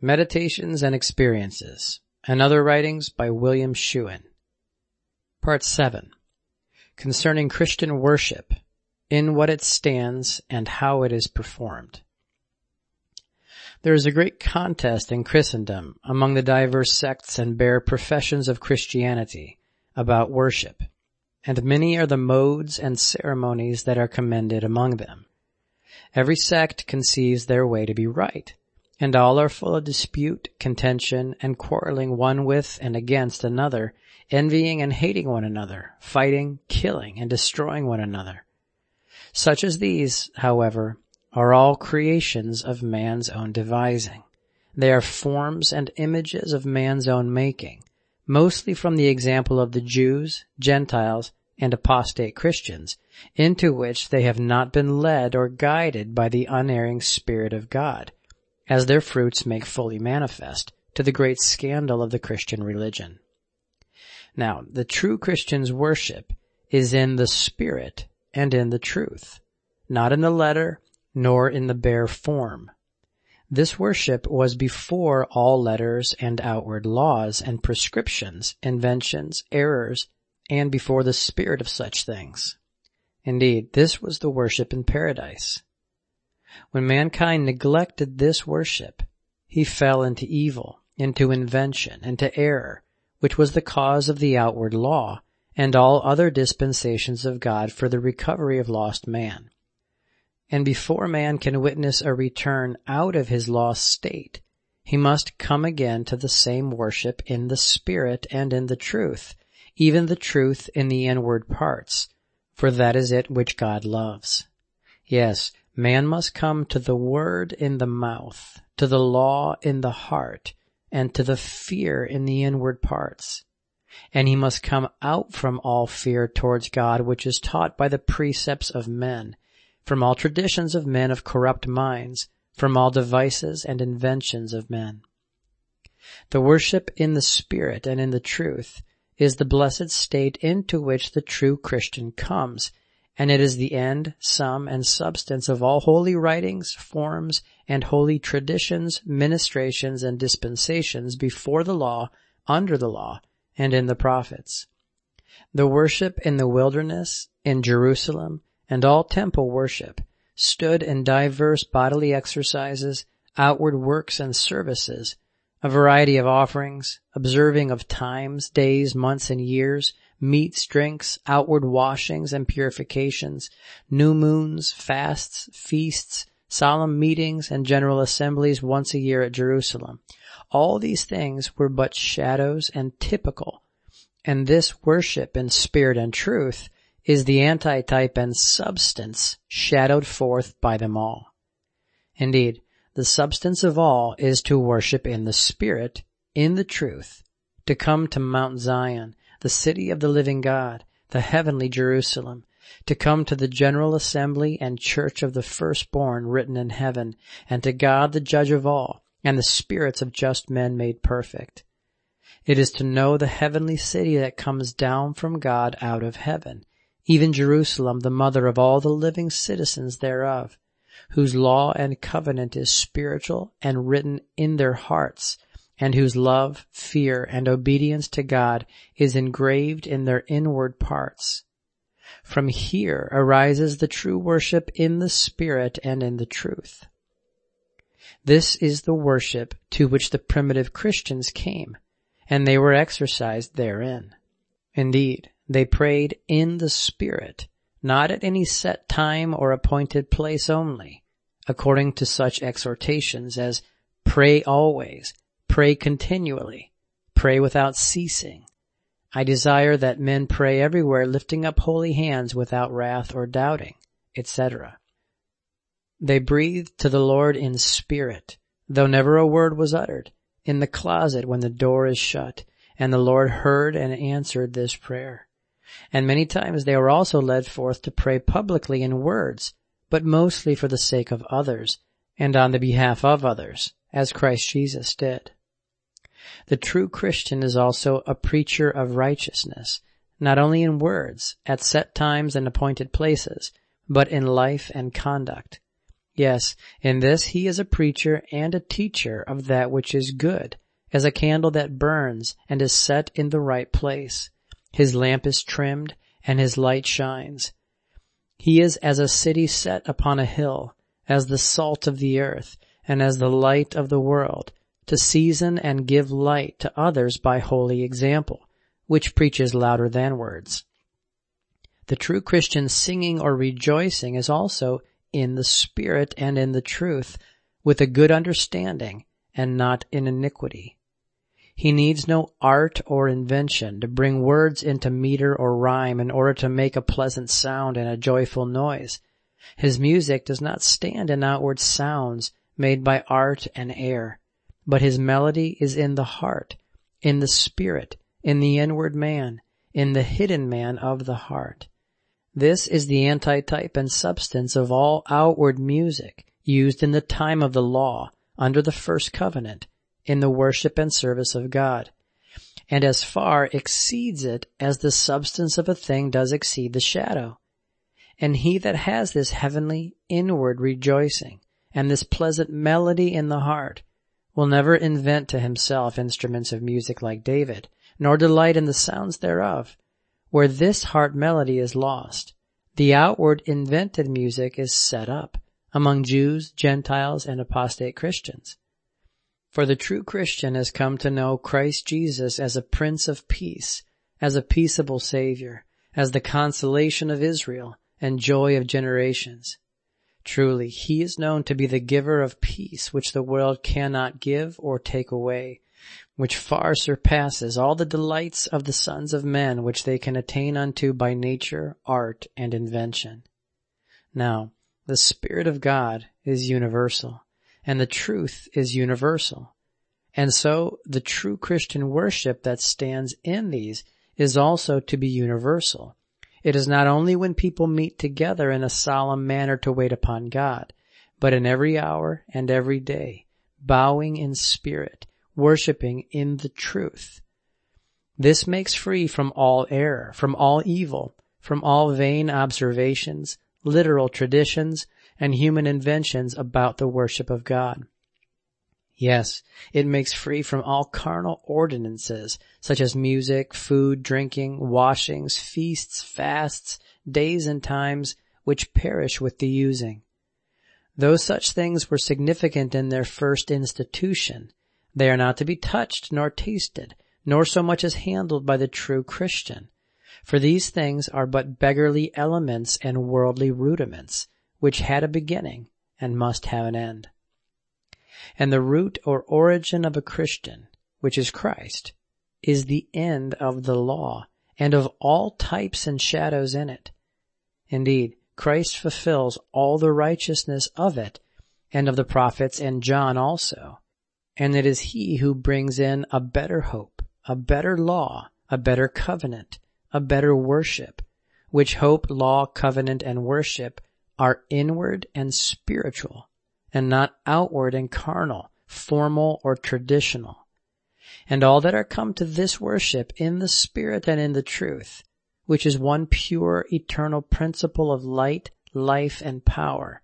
Meditations and Experiences and Other Writings by William Shewen. Part 7. Concerning Christian Worship, in what it stands and how it is performed. There is a great contest in Christendom among the diverse sects and bare professions of Christianity about worship, and many are the modes and ceremonies that are commended among them. Every sect conceives their way to be right, and all are full of dispute, contention, and quarreling one with and against another, envying and hating one another, fighting, killing, and destroying one another. Such as these, however, are all creations of man's own devising. They are forms and images of man's own making, mostly from the example of the Jews, Gentiles, and apostate Christians, into which they have not been led or guided by the unerring Spirit of God, as their fruits make fully manifest, to the great scandal of the Christian religion. Now, the true Christian's worship is in the Spirit and in the truth, not in the letter nor in the bare form. This worship was before all letters and outward laws and prescriptions, inventions, errors, and before the spirit of such things. Indeed, this was the worship in paradise. When mankind neglected this worship, he fell into evil, into invention, into error, which was the cause of the outward law and all other dispensations of God for the recovery of lost man. And before man can witness a return out of his lost state, he must come again to the same worship in the spirit and in the truth, even the truth in the inward parts, for that is it which God loves. Yes, man must come to the word in the mouth, to the law in the heart, and to the fear in the inward parts. And he must come out from all fear towards God which is taught by the precepts of men, from all traditions of men of corrupt minds, from all devices and inventions of men. The worship in the Spirit and in the truth is the blessed state into which the true Christian comes, and it is the end, sum, and substance of all holy writings, forms, and holy traditions, ministrations, and dispensations before the law, under the law, and in the prophets. The worship in the wilderness, in Jerusalem, and all temple worship, stood in diverse bodily exercises, outward works and services, a variety of offerings, observing of times, days, months, and years, meats, drinks, outward washings and purifications, new moons, fasts, feasts, solemn meetings, and general assemblies once a year at Jerusalem. All these things were but shadows and typical, and this worship in spirit and truth is the antitype and substance shadowed forth by them all. Indeed, the substance of all is to worship in the Spirit, in the truth, to come to Mount Zion, the city of the living God, the heavenly Jerusalem, to come to the general assembly and church of the firstborn written in heaven, and to God the judge of all, and the spirits of just men made perfect. It is to know the heavenly city that comes down from God out of heaven, even Jerusalem, the mother of all the living citizens thereof, whose law and covenant is spiritual and written in their hearts, and whose love, fear, and obedience to God is engraved in their inward parts. From here arises the true worship in the Spirit and in the truth. This is the worship to which the primitive Christians came, and they were exercised therein. Indeed, they prayed in the Spirit, not at any set time or appointed place only, according to such exhortations as pray always, pray continually, pray without ceasing. I desire that men pray everywhere lifting up holy hands without wrath or doubting, etc. They breathed to the Lord in spirit, though never a word was uttered, in the closet when the door is shut, and the Lord heard and answered this prayer. And many times they were also led forth to pray publicly in words, but mostly for the sake of others, and on the behalf of others, as Christ Jesus did. The true Christian is also a preacher of righteousness, not only in words, at set times and appointed places, but in life and conduct. Yes, in this he is a preacher and a teacher of that which is good, as a candle that burns and is set in the right place. His lamp is trimmed and his light shines. He is as a city set upon a hill, as the salt of the earth, and as the light of the world, to season and give light to others by holy example, which preaches louder than words. The true Christian singing or rejoicing is also in the Spirit and in the truth, with a good understanding, and not in iniquity. He needs no art or invention to bring words into meter or rhyme in order to make a pleasant sound and a joyful noise. His music does not stand in outward sounds made by art and air, but his melody is in the heart, in the spirit, in the inward man, in the hidden man of the heart. This is the antitype and substance of all outward music used in the time of the law under the first covenant in the worship and service of God, and as far exceeds it as the substance of a thing does exceed the shadow. And he that has this heavenly inward rejoicing and this pleasant melody in the heart will never invent to himself instruments of music like David, nor delight in the sounds thereof, where this heart melody is lost, the outward invented music is set up among Jews, Gentiles, and apostate Christians. For the true Christian has come to know Christ Jesus as a Prince of Peace, as a peaceable Savior, as the consolation of Israel and joy of generations. Truly, He is known to be the giver of peace which the world cannot give or take away, which far surpasses all the delights of the sons of men which they can attain unto by nature, art, and invention. Now, the Spirit of God is universal, and the truth is universal. And so the true Christian worship that stands in these is also to be universal. It is not only when people meet together in a solemn manner to wait upon God, but in every hour and every day, bowing in spirit, worshiping in the truth. This makes free from all error, from all evil, from all vain observations, literal traditions, and human inventions about the worship of God. Yes, it makes free from all carnal ordinances, such as music, food, drinking, washings, feasts, fasts, days and times, which perish with the using. Though such things were significant in their first institution, they are not to be touched nor tasted, nor so much as handled by the true Christian. For these things are but beggarly elements and worldly rudiments, which had a beginning and must have an end. And the root or origin of a Christian, which is Christ, is the end of the law and of all types and shadows in it. Indeed, Christ fulfills all the righteousness of it and of the prophets and John also and it is he who brings in a better hope, a better law, a better covenant, a better worship, which hope, law, covenant, and worship are inward and spiritual, and not outward and carnal, formal or traditional. And all that are come to this worship in the spirit and in the truth, which is one pure eternal principle of light, life, and power,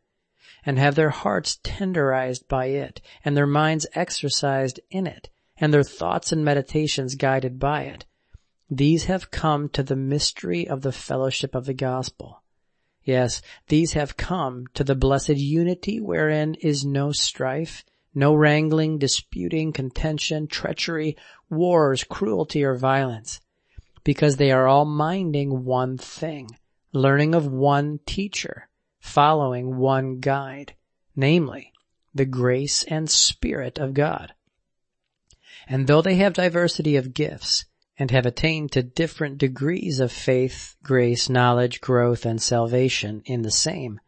and have their hearts tenderized by it, and their minds exercised in it, and their thoughts and meditations guided by it. These have come to the mystery of the fellowship of the gospel. Yes, these have come to the blessed unity wherein is no strife, no wrangling, disputing, contention, treachery, wars, cruelty, or violence, because they are all minding one thing, learning of one teacher, following one guide, namely, the grace and Spirit of God. And though they have diversity of gifts, and have attained to different degrees of faith, grace, knowledge, growth, and salvation in the same,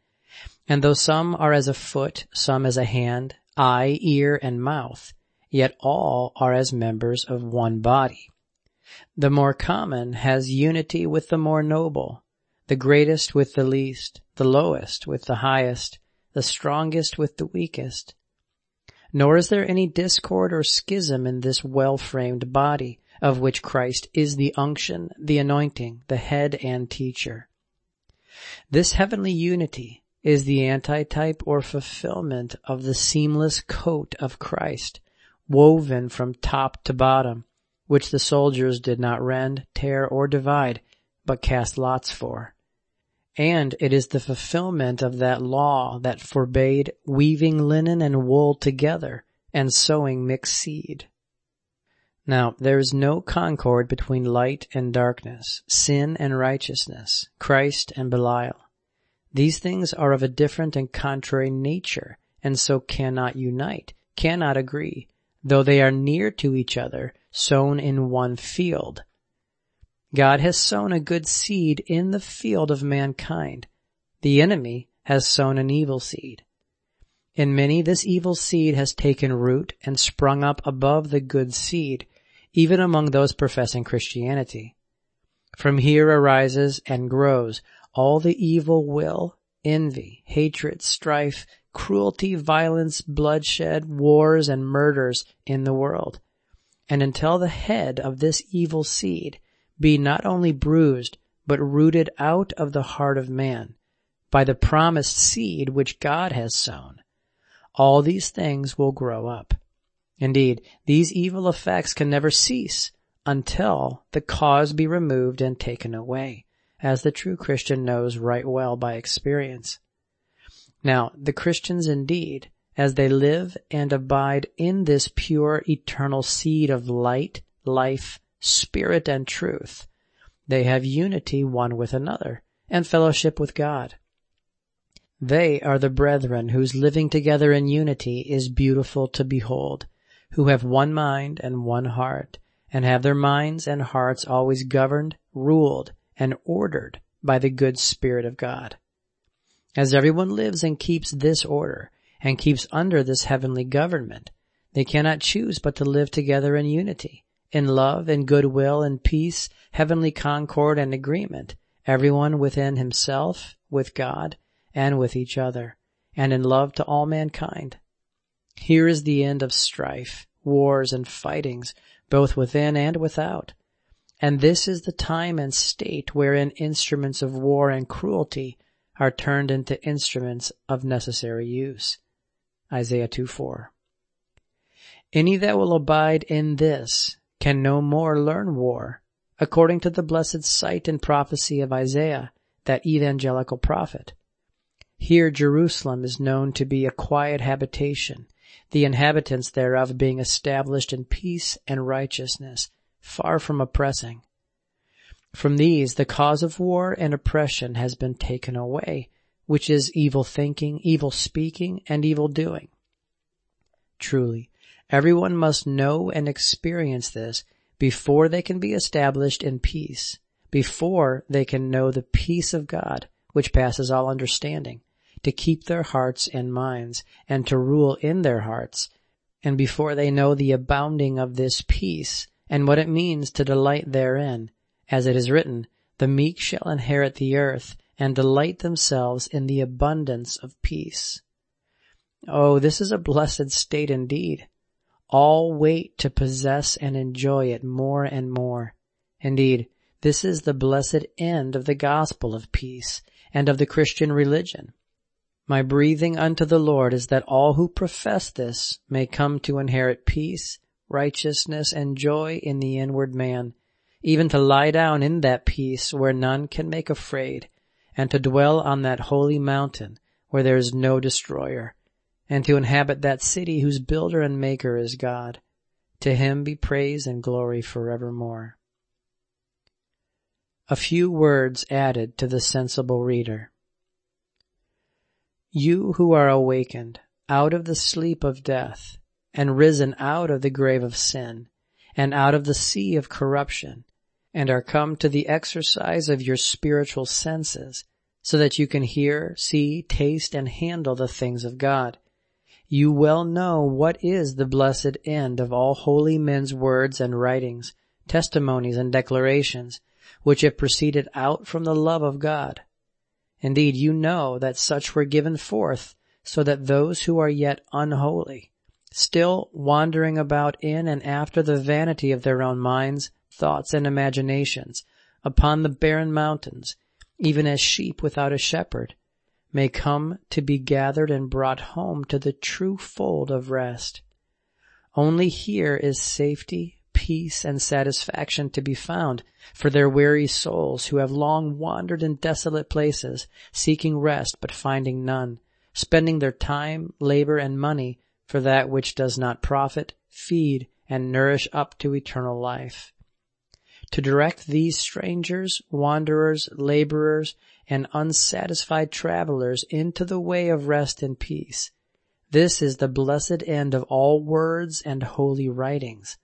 and though some are as a foot, some as a hand, eye, ear, and mouth, yet all are as members of one body. The more common has unity with the more noble, the greatest with the least, the lowest with the highest, the strongest with the weakest. Nor is there any discord or schism in this well-framed body, of which Christ is the unction, the anointing, the head and teacher. This heavenly unity is the antitype or fulfillment of the seamless coat of Christ, woven from top to bottom, which the soldiers did not rend, tear, or divide, but cast lots for. And it is the fulfillment of that law that forbade weaving linen and wool together and sowing mixed seed. Now, there is no concord between light and darkness, sin and righteousness, Christ and Belial. These things are of a different and contrary nature, and so cannot unite, cannot agree, though they are near to each other, sown in one field. God has sown a good seed in the field of mankind. The enemy has sown an evil seed. In many this evil seed has taken root and sprung up above the good seed, even among those professing Christianity. From here arises and grows all the evil will, envy, hatred, strife, cruelty, violence, bloodshed, wars, and murders in the world. And until the head of this evil seed be not only bruised, but rooted out of the heart of man by the promised seed which God has sown, all these things will grow up. Indeed, these evil effects can never cease until the cause be removed and taken away as the true Christian knows right well by experience. Now, the Christians indeed, as they live and abide in this pure eternal seed of light, life, spirit, and truth, they have unity one with another and fellowship with God. They are the brethren whose living together in unity is beautiful to behold, who have one mind and one heart, and have their minds and hearts always governed, ruled, and ordered by the good Spirit of God. As everyone lives and keeps this order, and keeps under this heavenly government, they cannot choose but to live together in unity, in love, in goodwill, in peace, heavenly concord and agreement, everyone within himself, with God, and with each other, and in love to all mankind. Here is the end of strife, wars, and fightings, both within and without, and this is the time and state wherein instruments of war and cruelty are turned into instruments of necessary use. Isaiah 2 4. Any that will abide in this can no more learn war, according to the blessed sight and prophecy of Isaiah, that evangelical prophet. Here Jerusalem is known to be a quiet habitation, the inhabitants thereof being established in peace and righteousness, far from oppressing. From these the cause of war and oppression has been taken away, which is evil thinking, evil speaking, and evil doing. Truly, everyone must know and experience this before they can be established in peace, before they can know the peace of God, which passes all understanding, to keep their hearts and minds, and to rule in their hearts, and before they know the abounding of this peace, and what it means to delight therein. As it is written, the meek shall inherit the earth and delight themselves in the abundance of peace. Oh, this is a blessed state indeed. All wait to possess and enjoy it more and more. Indeed, this is the blessed end of the gospel of peace and of the Christian religion. My breathing unto the Lord is that all who profess this may come to inherit peace righteousness, and joy in the inward man, even to lie down in that peace where none can make afraid, and to dwell on that holy mountain where there is no destroyer, and to inhabit that city whose builder and maker is God. To him be praise and glory forevermore. A few words added to the sensible reader. You who are awakened out of the sleep of death, and risen out of the grave of sin and out of the sea of corruption and are come to the exercise of your spiritual senses so that you can hear, see, taste, and handle the things of God. You well know what is the blessed end of all holy men's words and writings, testimonies and declarations, which have proceeded out from the love of God. Indeed, you know that such were given forth so that those who are yet unholy still wandering about in and after the vanity of their own minds, thoughts, and imaginations, upon the barren mountains, even as sheep without a shepherd, may come to be gathered and brought home to the true fold of rest. Only here is safety, peace, and satisfaction to be found for their weary souls who have long wandered in desolate places, seeking rest but finding none, spending their time, labor, and money for that which does not profit, feed, and nourish up to eternal life. To direct these strangers, wanderers, laborers, and unsatisfied travelers into the way of rest and peace. This is the blessed end of all words and holy writings,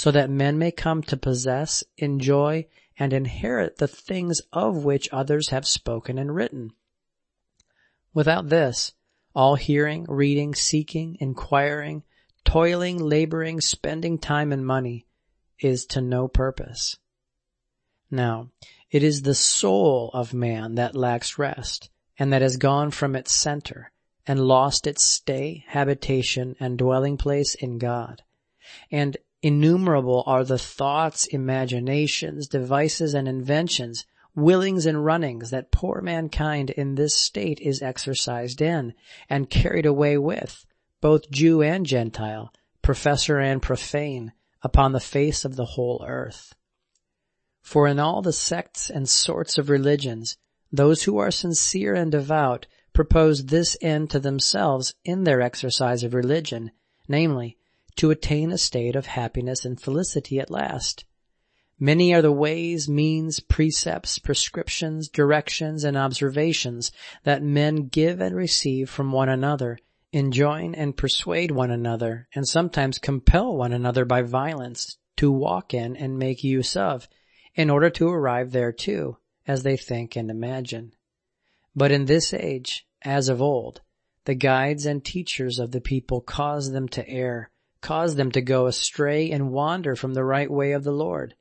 so that men may come to possess, enjoy, and inherit the things of which others have spoken and written. Without this, all hearing, reading, seeking, inquiring, toiling, laboring, spending time and money is to no purpose. Now, it is the soul of man that lacks rest, and that has gone from its center, and lost its stay, habitation, and dwelling place in God. And innumerable are the thoughts, imaginations, devices, and inventions, willings and runnings that poor mankind in this state is exercised in, and carried away with, both Jew and Gentile, professor and profane, upon the face of the whole earth. For in all the sects and sorts of religions, those who are sincere and devout propose this end to themselves in their exercise of religion, namely, to attain a state of happiness and felicity at last. Many are the ways, means, precepts, prescriptions, directions, and observations that men give and receive from one another, enjoin and persuade one another, and sometimes compel one another by violence to walk in and make use of, in order to arrive there too, as they think and imagine. But in this age, as of old, the guides and teachers of the people cause them to err, cause them to go astray and wander from the right way of the Lord.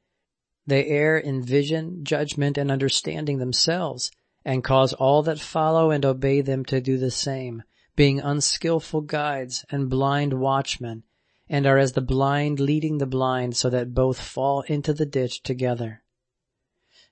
They err in vision, judgment, and understanding themselves, and cause all that follow and obey them to do the same, being unskilful guides and blind watchmen, and are as the blind leading the blind so that both fall into the ditch together.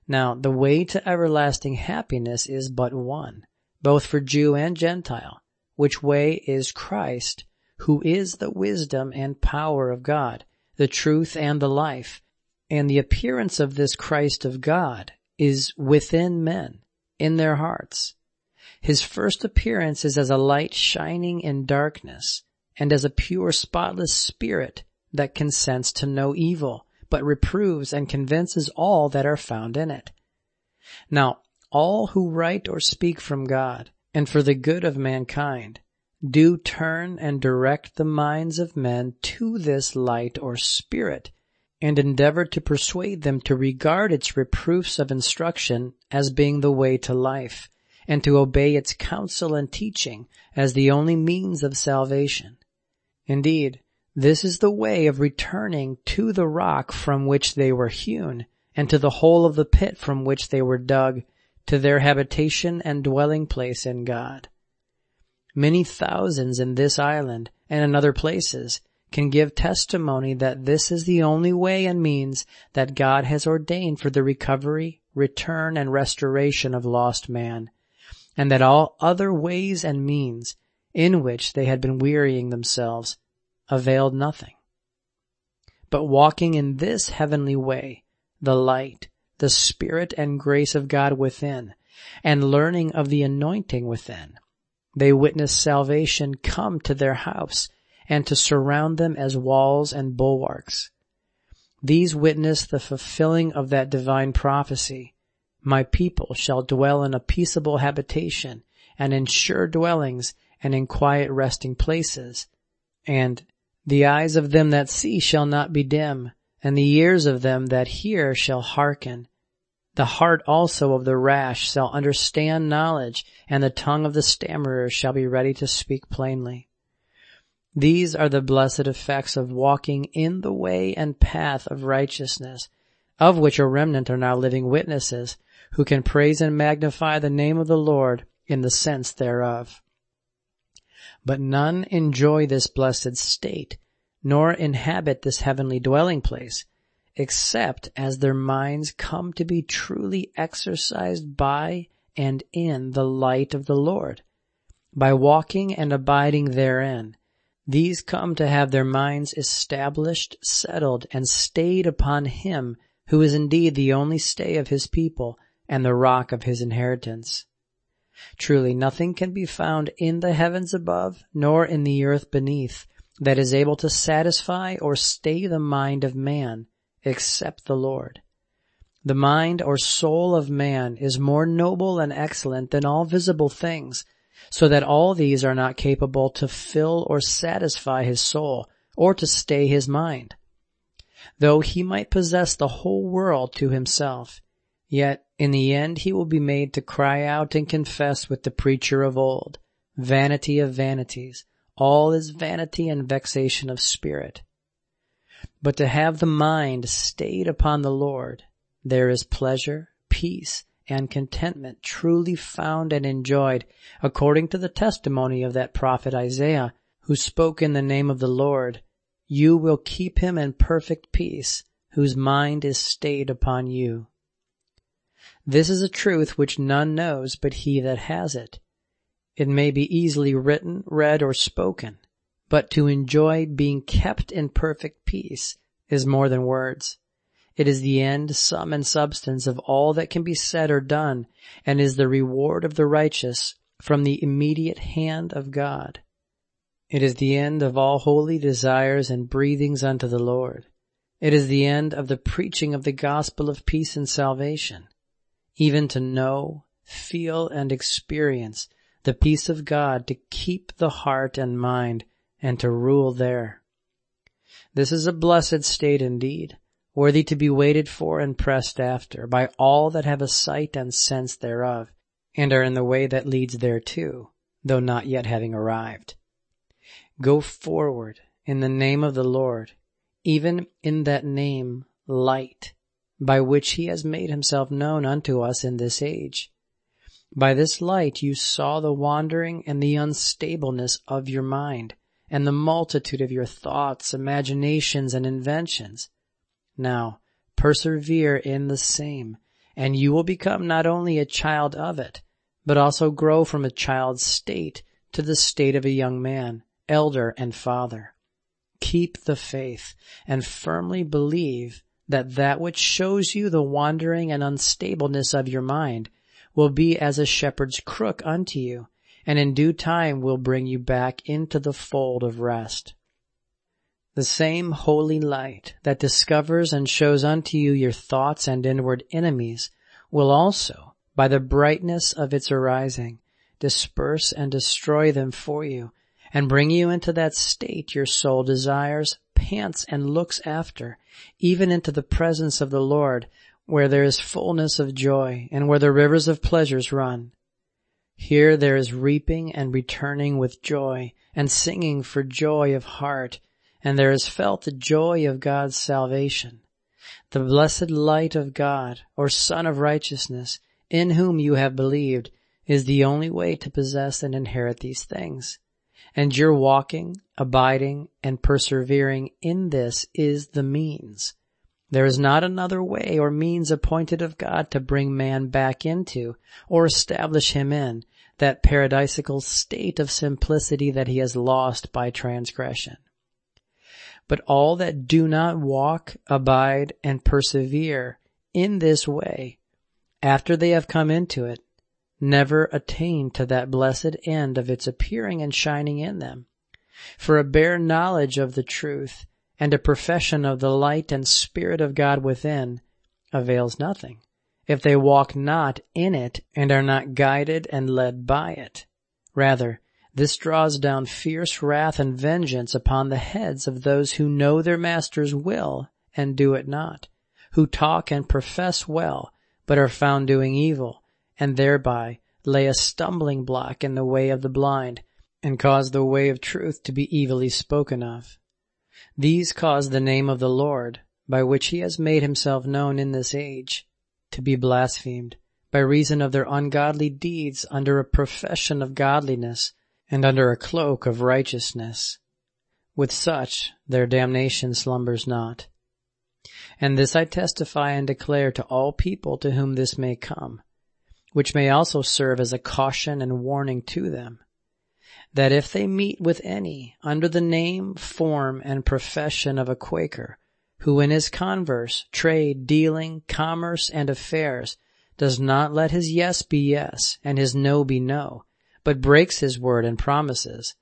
Now, the way to everlasting happiness is but one, both for Jew and Gentile, which way is Christ, who is the wisdom and power of God, the truth and the life, and the appearance of this Christ of God is within men, in their hearts. His first appearance is as a light shining in darkness, and as a pure spotless spirit that consents to no evil, but reproves and convinces all that are found in it. Now, all who write or speak from God, and for the good of mankind, do turn and direct the minds of men to this light or spirit, and endeavor to persuade them to regard its reproofs of instruction as being the way to life, and to obey its counsel and teaching as the only means of salvation. Indeed, this is the way of returning to the rock from which they were hewn, and to the hole of the pit from which they were dug, to their habitation and dwelling place in God. Many thousands in this island and in other places can give testimony that this is the only way and means that God has ordained for the recovery, return, and restoration of lost man, and that all other ways and means in which they had been wearying themselves availed nothing. But walking in this heavenly way, the light, the spirit and grace of God within, and learning of the anointing within, they witness salvation come to their house and to surround them as walls and bulwarks. These witness the fulfilling of that divine prophecy. My people shall dwell in a peaceable habitation and in sure dwellings and in quiet resting places. And the eyes of them that see shall not be dim, and the ears of them that hear shall hearken. The heart also of the rash shall understand knowledge, and the tongue of the stammerer shall be ready to speak plainly. These are the blessed effects of walking in the way and path of righteousness, of which a remnant are now living witnesses, who can praise and magnify the name of the Lord in the sense thereof. But none enjoy this blessed state, nor inhabit this heavenly dwelling place, except as their minds come to be truly exercised by and in the light of the Lord. By walking and abiding therein, these come to have their minds established, settled, and stayed upon Him who is indeed the only stay of His people and the rock of His inheritance. Truly nothing can be found in the heavens above, nor in the earth beneath, that is able to satisfy or stay the mind of man, except the Lord. The mind or soul of man is more noble and excellent than all visible things, so that all these are not capable to fill or satisfy his soul, or to stay his mind. Though he might possess the whole world to himself, yet in the end he will be made to cry out and confess with the preacher of old, vanity of vanities, all is vanity and vexation of spirit. But to have the mind stayed upon the Lord, there is pleasure, peace, and contentment truly found and enjoyed according to the testimony of that prophet Isaiah who spoke in the name of the Lord, you will keep him in perfect peace whose mind is stayed upon you. This is a truth which none knows but he that has it. It may be easily written, read, or spoken, but to enjoy being kept in perfect peace is more than words. It is the end, sum, and substance of all that can be said or done, and is the reward of the righteous from the immediate hand of God. It is the end of all holy desires and breathings unto the Lord. It is the end of the preaching of the gospel of peace and salvation, even to know, feel, and experience the peace of God to keep the heart and mind and to rule there. This is a blessed state indeed worthy to be waited for and pressed after by all that have a sight and sense thereof, and are in the way that leads thereto, though not yet having arrived. Go forward in the name of the Lord, even in that name light, by which he has made himself known unto us in this age. By this light you saw the wandering and the unstableness of your mind, and the multitude of your thoughts, imaginations, and inventions. Now, persevere in the same, and you will become not only a child of it, but also grow from a child's state to the state of a young man, elder and father. Keep the faith and firmly believe that that which shows you the wandering and unstableness of your mind will be as a shepherd's crook unto you, and in due time will bring you back into the fold of rest. The same holy light that discovers and shows unto you your thoughts and inward enemies will also, by the brightness of its arising, disperse and destroy them for you and bring you into that state your soul desires, pants and looks after, even into the presence of the Lord, where there is fullness of joy and where the rivers of pleasures run. Here there is reaping and returning with joy and singing for joy of heart and there is felt the joy of God's salvation. The blessed light of God, or Sun of righteousness, in whom you have believed, is the only way to possess and inherit these things. And your walking, abiding, and persevering in this is the means. There is not another way or means appointed of God to bring man back into, or establish him in, that paradisical state of simplicity that he has lost by transgression. But all that do not walk, abide, and persevere in this way, after they have come into it, never attain to that blessed end of its appearing and shining in them. For a bare knowledge of the truth and a profession of the light and spirit of God within avails nothing if they walk not in it and are not guided and led by it. Rather, this draws down fierce wrath and vengeance upon the heads of those who know their master's will and do it not, who talk and profess well, but are found doing evil, and thereby lay a stumbling block in the way of the blind, and cause the way of truth to be evilly spoken of. These cause the name of the Lord, by which he has made himself known in this age, to be blasphemed, by reason of their ungodly deeds under a profession of godliness, and under a cloak of righteousness. With such their damnation slumbers not. And this I testify and declare to all people to whom this may come, which may also serve as a caution and warning to them, that if they meet with any under the name, form, and profession of a Quaker, who in his converse, trade, dealing, commerce, and affairs does not let his yes be yes and his no be no, but breaks his word and promises,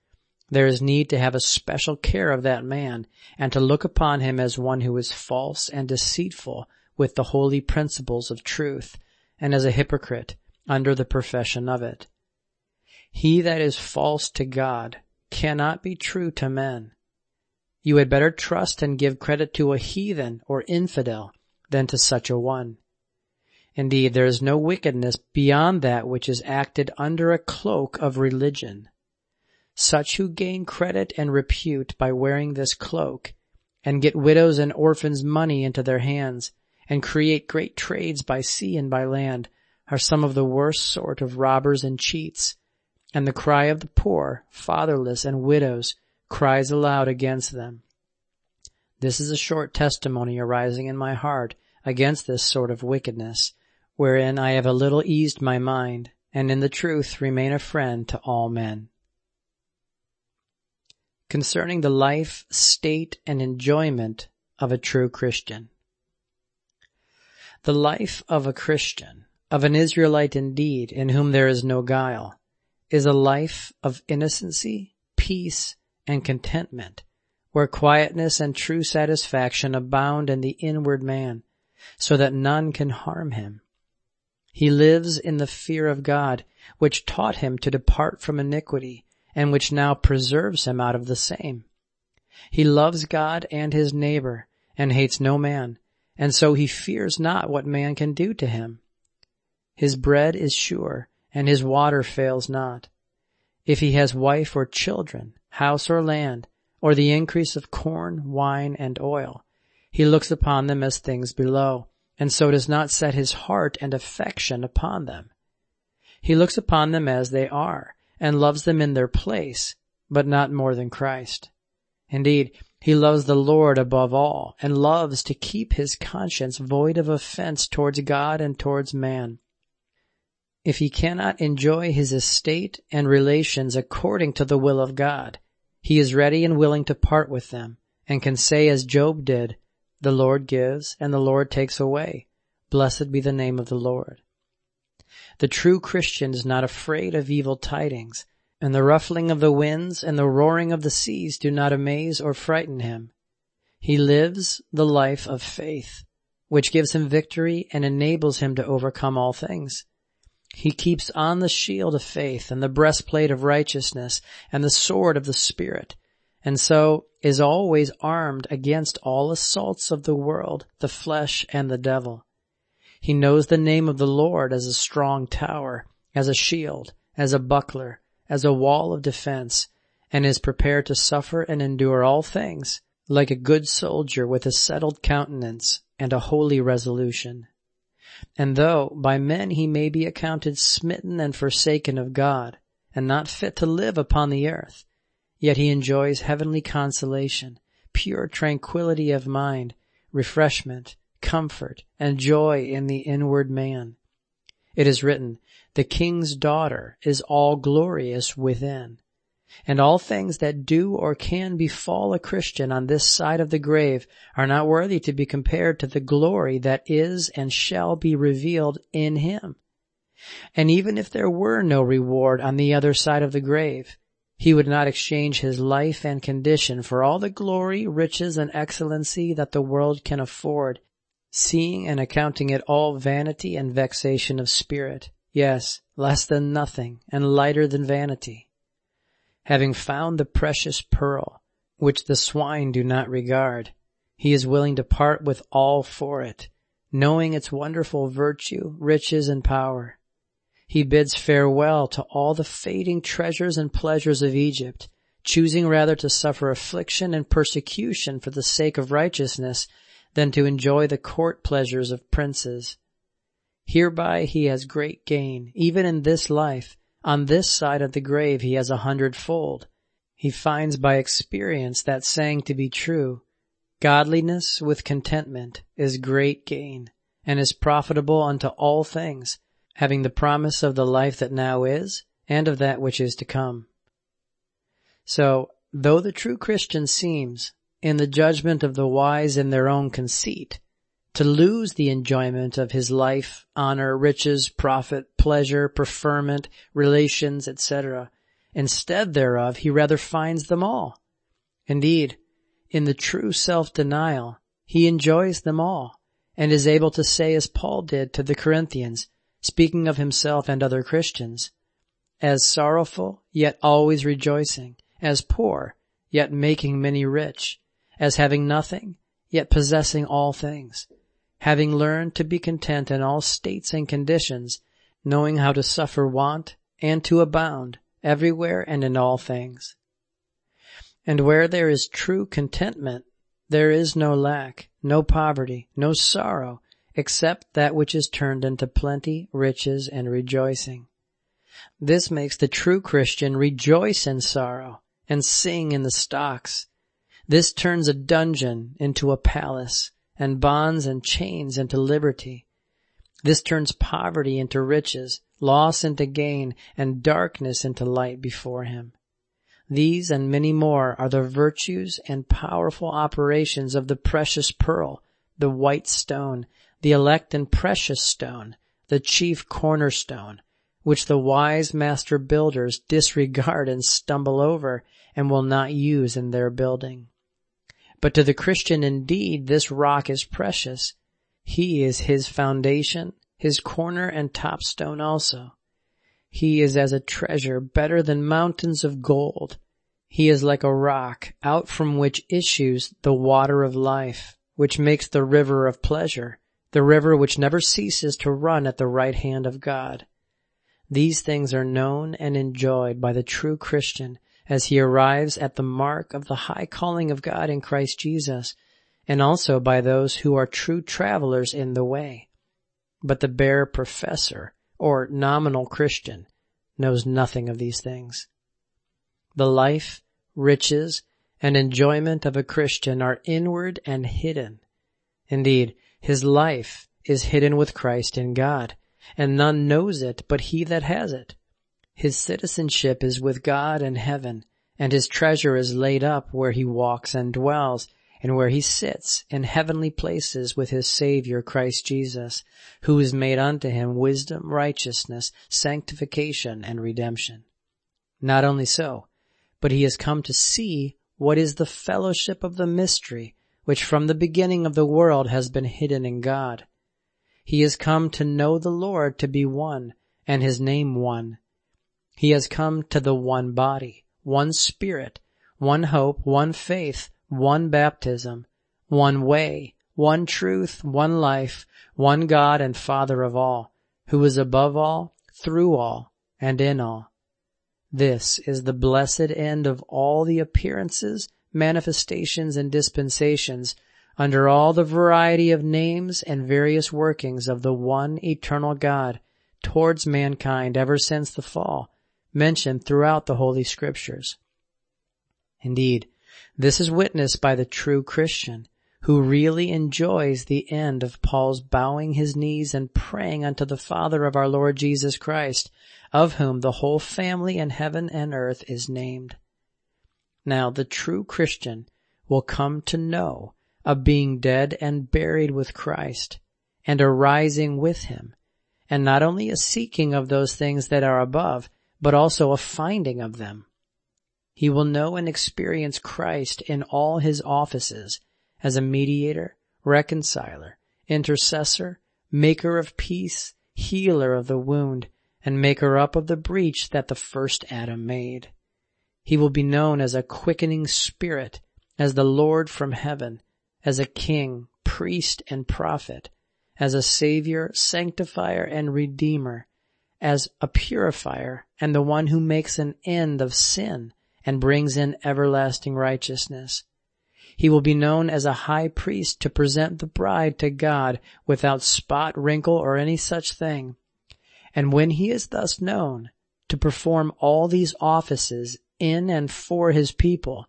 there is need to have a special care of that man and to look upon him as one who is false and deceitful with the holy principles of truth and as a hypocrite under the profession of it. He that is false to God cannot be true to men. You had better trust and give credit to a heathen or infidel than to such a one. Indeed, there is no wickedness beyond that which is acted under a cloak of religion. Such who gain credit and repute by wearing this cloak, and get widows' and orphans' money into their hands, and create great trades by sea and by land, are some of the worst sort of robbers and cheats, and the cry of the poor, fatherless, and widows cries aloud against them. This is a short testimony arising in my heart against this sort of wickedness, wherein I have a little eased my mind, and in the truth remain a friend to all men. Concerning the life, state, and enjoyment of a true Christian. The life of a Christian, of an Israelite indeed, in whom there is no guile, is a life of innocency, peace, and contentment, where quietness and true satisfaction abound in the inward man, so that none can harm him. He lives in the fear of God, which taught him to depart from iniquity, and which now preserves him out of the same. He loves God and his neighbor, and hates no man, and so he fears not what man can do to him. His bread is sure, and his water fails not. If he has wife or children, house or land, or the increase of corn, wine, and oil, he looks upon them as things below, and so does not set his heart and affection upon them. He looks upon them as they are, and loves them in their place, but not more than Christ. Indeed, he loves the Lord above all, and loves to keep his conscience void of offense towards God and towards man. If he cannot enjoy his estate and relations according to the will of God, he is ready and willing to part with them, and can say as Job did, the Lord gives and the Lord takes away. Blessed be the name of the Lord. The true Christian is not afraid of evil tidings, and the ruffling of the winds and the roaring of the seas do not amaze or frighten him. He lives the life of faith, which gives him victory and enables him to overcome all things. He keeps on the shield of faith and the breastplate of righteousness and the sword of the Spirit, and so is always armed against all assaults of the world, the flesh, and the devil. He knows the name of the Lord as a strong tower, as a shield, as a buckler, as a wall of defense, and is prepared to suffer and endure all things, like a good soldier with a settled countenance and a holy resolution. And though by men he may be accounted smitten and forsaken of God, and not fit to live upon the earth, Yet he enjoys heavenly consolation, pure tranquility of mind, refreshment, comfort, and joy in the inward man. It is written, the king's daughter is all glorious within. And all things that do or can befall a Christian on this side of the grave are not worthy to be compared to the glory that is and shall be revealed in him. And even if there were no reward on the other side of the grave, he would not exchange his life and condition for all the glory, riches, and excellency that the world can afford, seeing and accounting it all vanity and vexation of spirit, yes, less than nothing, and lighter than vanity. Having found the precious pearl, which the swine do not regard, he is willing to part with all for it, knowing its wonderful virtue, riches, and power. He bids farewell to all the fading treasures and pleasures of Egypt, choosing rather to suffer affliction and persecution for the sake of righteousness than to enjoy the court pleasures of princes. Hereby he has great gain, even in this life. On this side of the grave he has a hundredfold. He finds by experience that saying to be true, Godliness with contentment is great gain, and is profitable unto all things, having the promise of the life that now is and of that which is to come. So, though the true Christian seems, in the judgment of the wise in their own conceit, to lose the enjoyment of his life, honor, riches, profit, pleasure, preferment, relations, etc. Instead thereof, he rather finds them all. Indeed, in the true self-denial, he enjoys them all, and is able to say as Paul did to the Corinthians, speaking of himself and other Christians, as sorrowful, yet always rejoicing, as poor, yet making many rich, as having nothing, yet possessing all things having learned to be content in all states and conditions, knowing how to suffer want and to abound everywhere and in all things. And where there is true contentment, there is no lack, no poverty, no sorrow, except that which is turned into plenty, riches, and rejoicing. This makes the true Christian rejoice in sorrow and sing in the stocks. This turns a dungeon into a palace and bonds and chains into liberty. This turns poverty into riches, loss into gain, and darkness into light before him. These and many more are the virtues and powerful operations of the precious pearl, the white stone, the elect and precious stone, the chief cornerstone, which the wise master builders disregard and stumble over and will not use in their building. But to the Christian indeed this rock is precious. He is his foundation, his corner and top stone also. He is as a treasure better than mountains of gold. He is like a rock out from which issues the water of life, which makes the river of pleasure, the river which never ceases to run at the right hand of God. These things are known and enjoyed by the true Christian as he arrives at the mark of the high calling of God in Christ Jesus, and also by those who are true travelers in the way. But the bare professor, or nominal Christian, knows nothing of these things. The life, riches, and enjoyment of a Christian are inward and hidden. Indeed, his life is hidden with Christ in God, and none knows it but he that has it. His citizenship is with God in heaven, and his treasure is laid up where he walks and dwells, and where he sits in heavenly places with his Savior Christ Jesus, who is made unto him wisdom, righteousness, sanctification, and redemption. Not only so, but he has come to see what is the fellowship of the mystery which from the beginning of the world has been hidden in God. He has come to know the Lord to be one, and his name one, he has come to the one body, one spirit, one hope, one faith, one baptism, one way, one truth, one life, one God and Father of all, who is above all, through all, and in all. This is the blessed end of all the appearances, manifestations, and dispensations under all the variety of names and various workings of the one eternal God towards mankind ever since the fall, mentioned throughout the Holy Scriptures. Indeed, this is witnessed by the true Christian, who really enjoys the end of Paul's bowing his knees and praying unto the Father of our Lord Jesus Christ, of whom the whole family in heaven and earth is named. Now the true Christian will come to know of being dead and buried with Christ, and arising with him, and not only a seeking of those things that are above, but also a finding of them. He will know and experience Christ in all his offices as a mediator, reconciler, intercessor, maker of peace, healer of the wound, and maker up of the breach that the first Adam made. He will be known as a quickening spirit, as the Lord from heaven, as a king, priest, and prophet, as a savior, sanctifier, and redeemer, as a purifier and the one who makes an end of sin and brings in everlasting righteousness. He will be known as a high priest to present the bride to God without spot, wrinkle, or any such thing. And when he is thus known to perform all these offices in and for his people,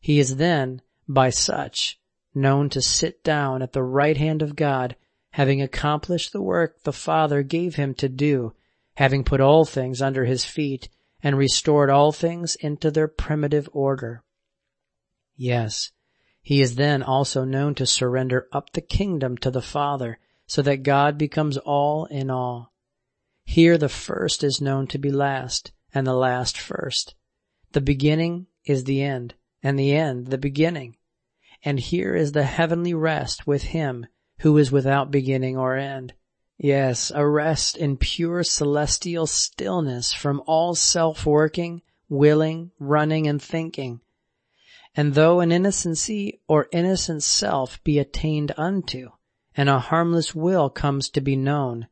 he is then, by such, known to sit down at the right hand of God having accomplished the work the Father gave him to do, having put all things under his feet and restored all things into their primitive order. Yes, he is then also known to surrender up the kingdom to the Father so that God becomes all in all. Here the first is known to be last and the last first. The beginning is the end and the end the beginning. And here is the heavenly rest with him who is without beginning or end. Yes, a rest in pure celestial stillness from all self-working, willing, running, and thinking. And though an innocency or innocent self be attained unto, and a harmless will comes to be known,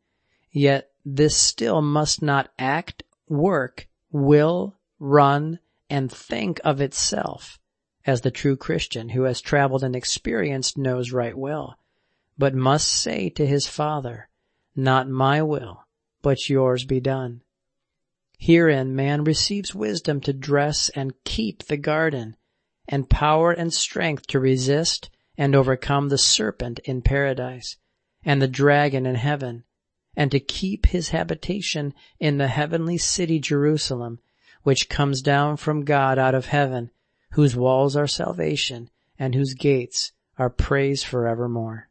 yet this still must not act, work, will, run, and think of itself, as the true Christian who has traveled and experienced knows right well, but must say to his Father, not my will, but yours be done. Herein man receives wisdom to dress and keep the garden, and power and strength to resist and overcome the serpent in paradise and the dragon in heaven, and to keep his habitation in the heavenly city Jerusalem, which comes down from God out of heaven, whose walls are salvation and whose gates are praise forevermore.